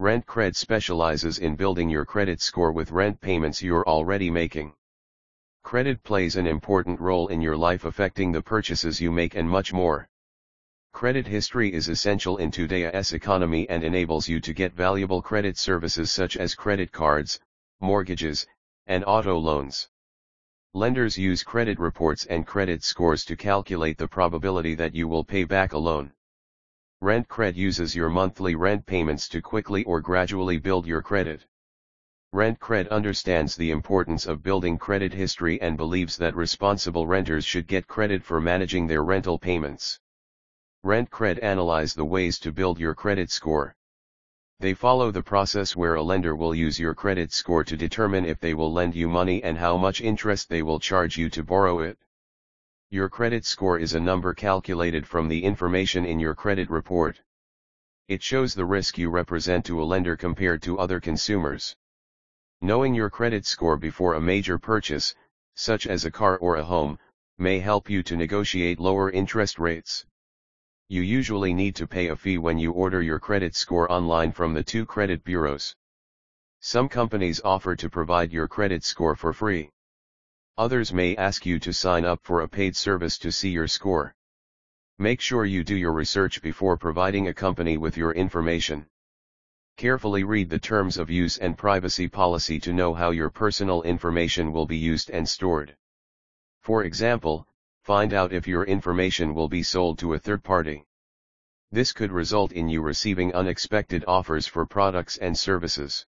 RentCred specializes in building your credit score with rent payments you're already making. Credit plays an important role in your life affecting the purchases you make and much more. Credit history is essential in today's economy and enables you to get valuable credit services such as credit cards, mortgages, and auto loans. Lenders use credit reports and credit scores to calculate the probability that you will pay back a loan. RentCred uses your monthly rent payments to quickly or gradually build your credit. RentCred understands the importance of building credit history and believes that responsible renters should get credit for managing their rental payments. RentCred analyze the ways to build your credit score. They follow the process where a lender will use your credit score to determine if they will lend you money and how much interest they will charge you to borrow it. Your credit score is a number calculated from the information in your credit report. It shows the risk you represent to a lender compared to other consumers. Knowing your credit score before a major purchase, such as a car or a home, may help you to negotiate lower interest rates you usually need to pay a fee when you order your credit score online from the two credit bureaus. Some companies offer to provide your credit score for free. Others may ask you to sign up for a paid service to see your score. Make sure you do your research before providing a company with your information. Carefully read the terms of use and privacy policy to know how your personal information will be used and stored. For example, find out if your information will be sold to a third party. This could result in you receiving unexpected offers for products and services.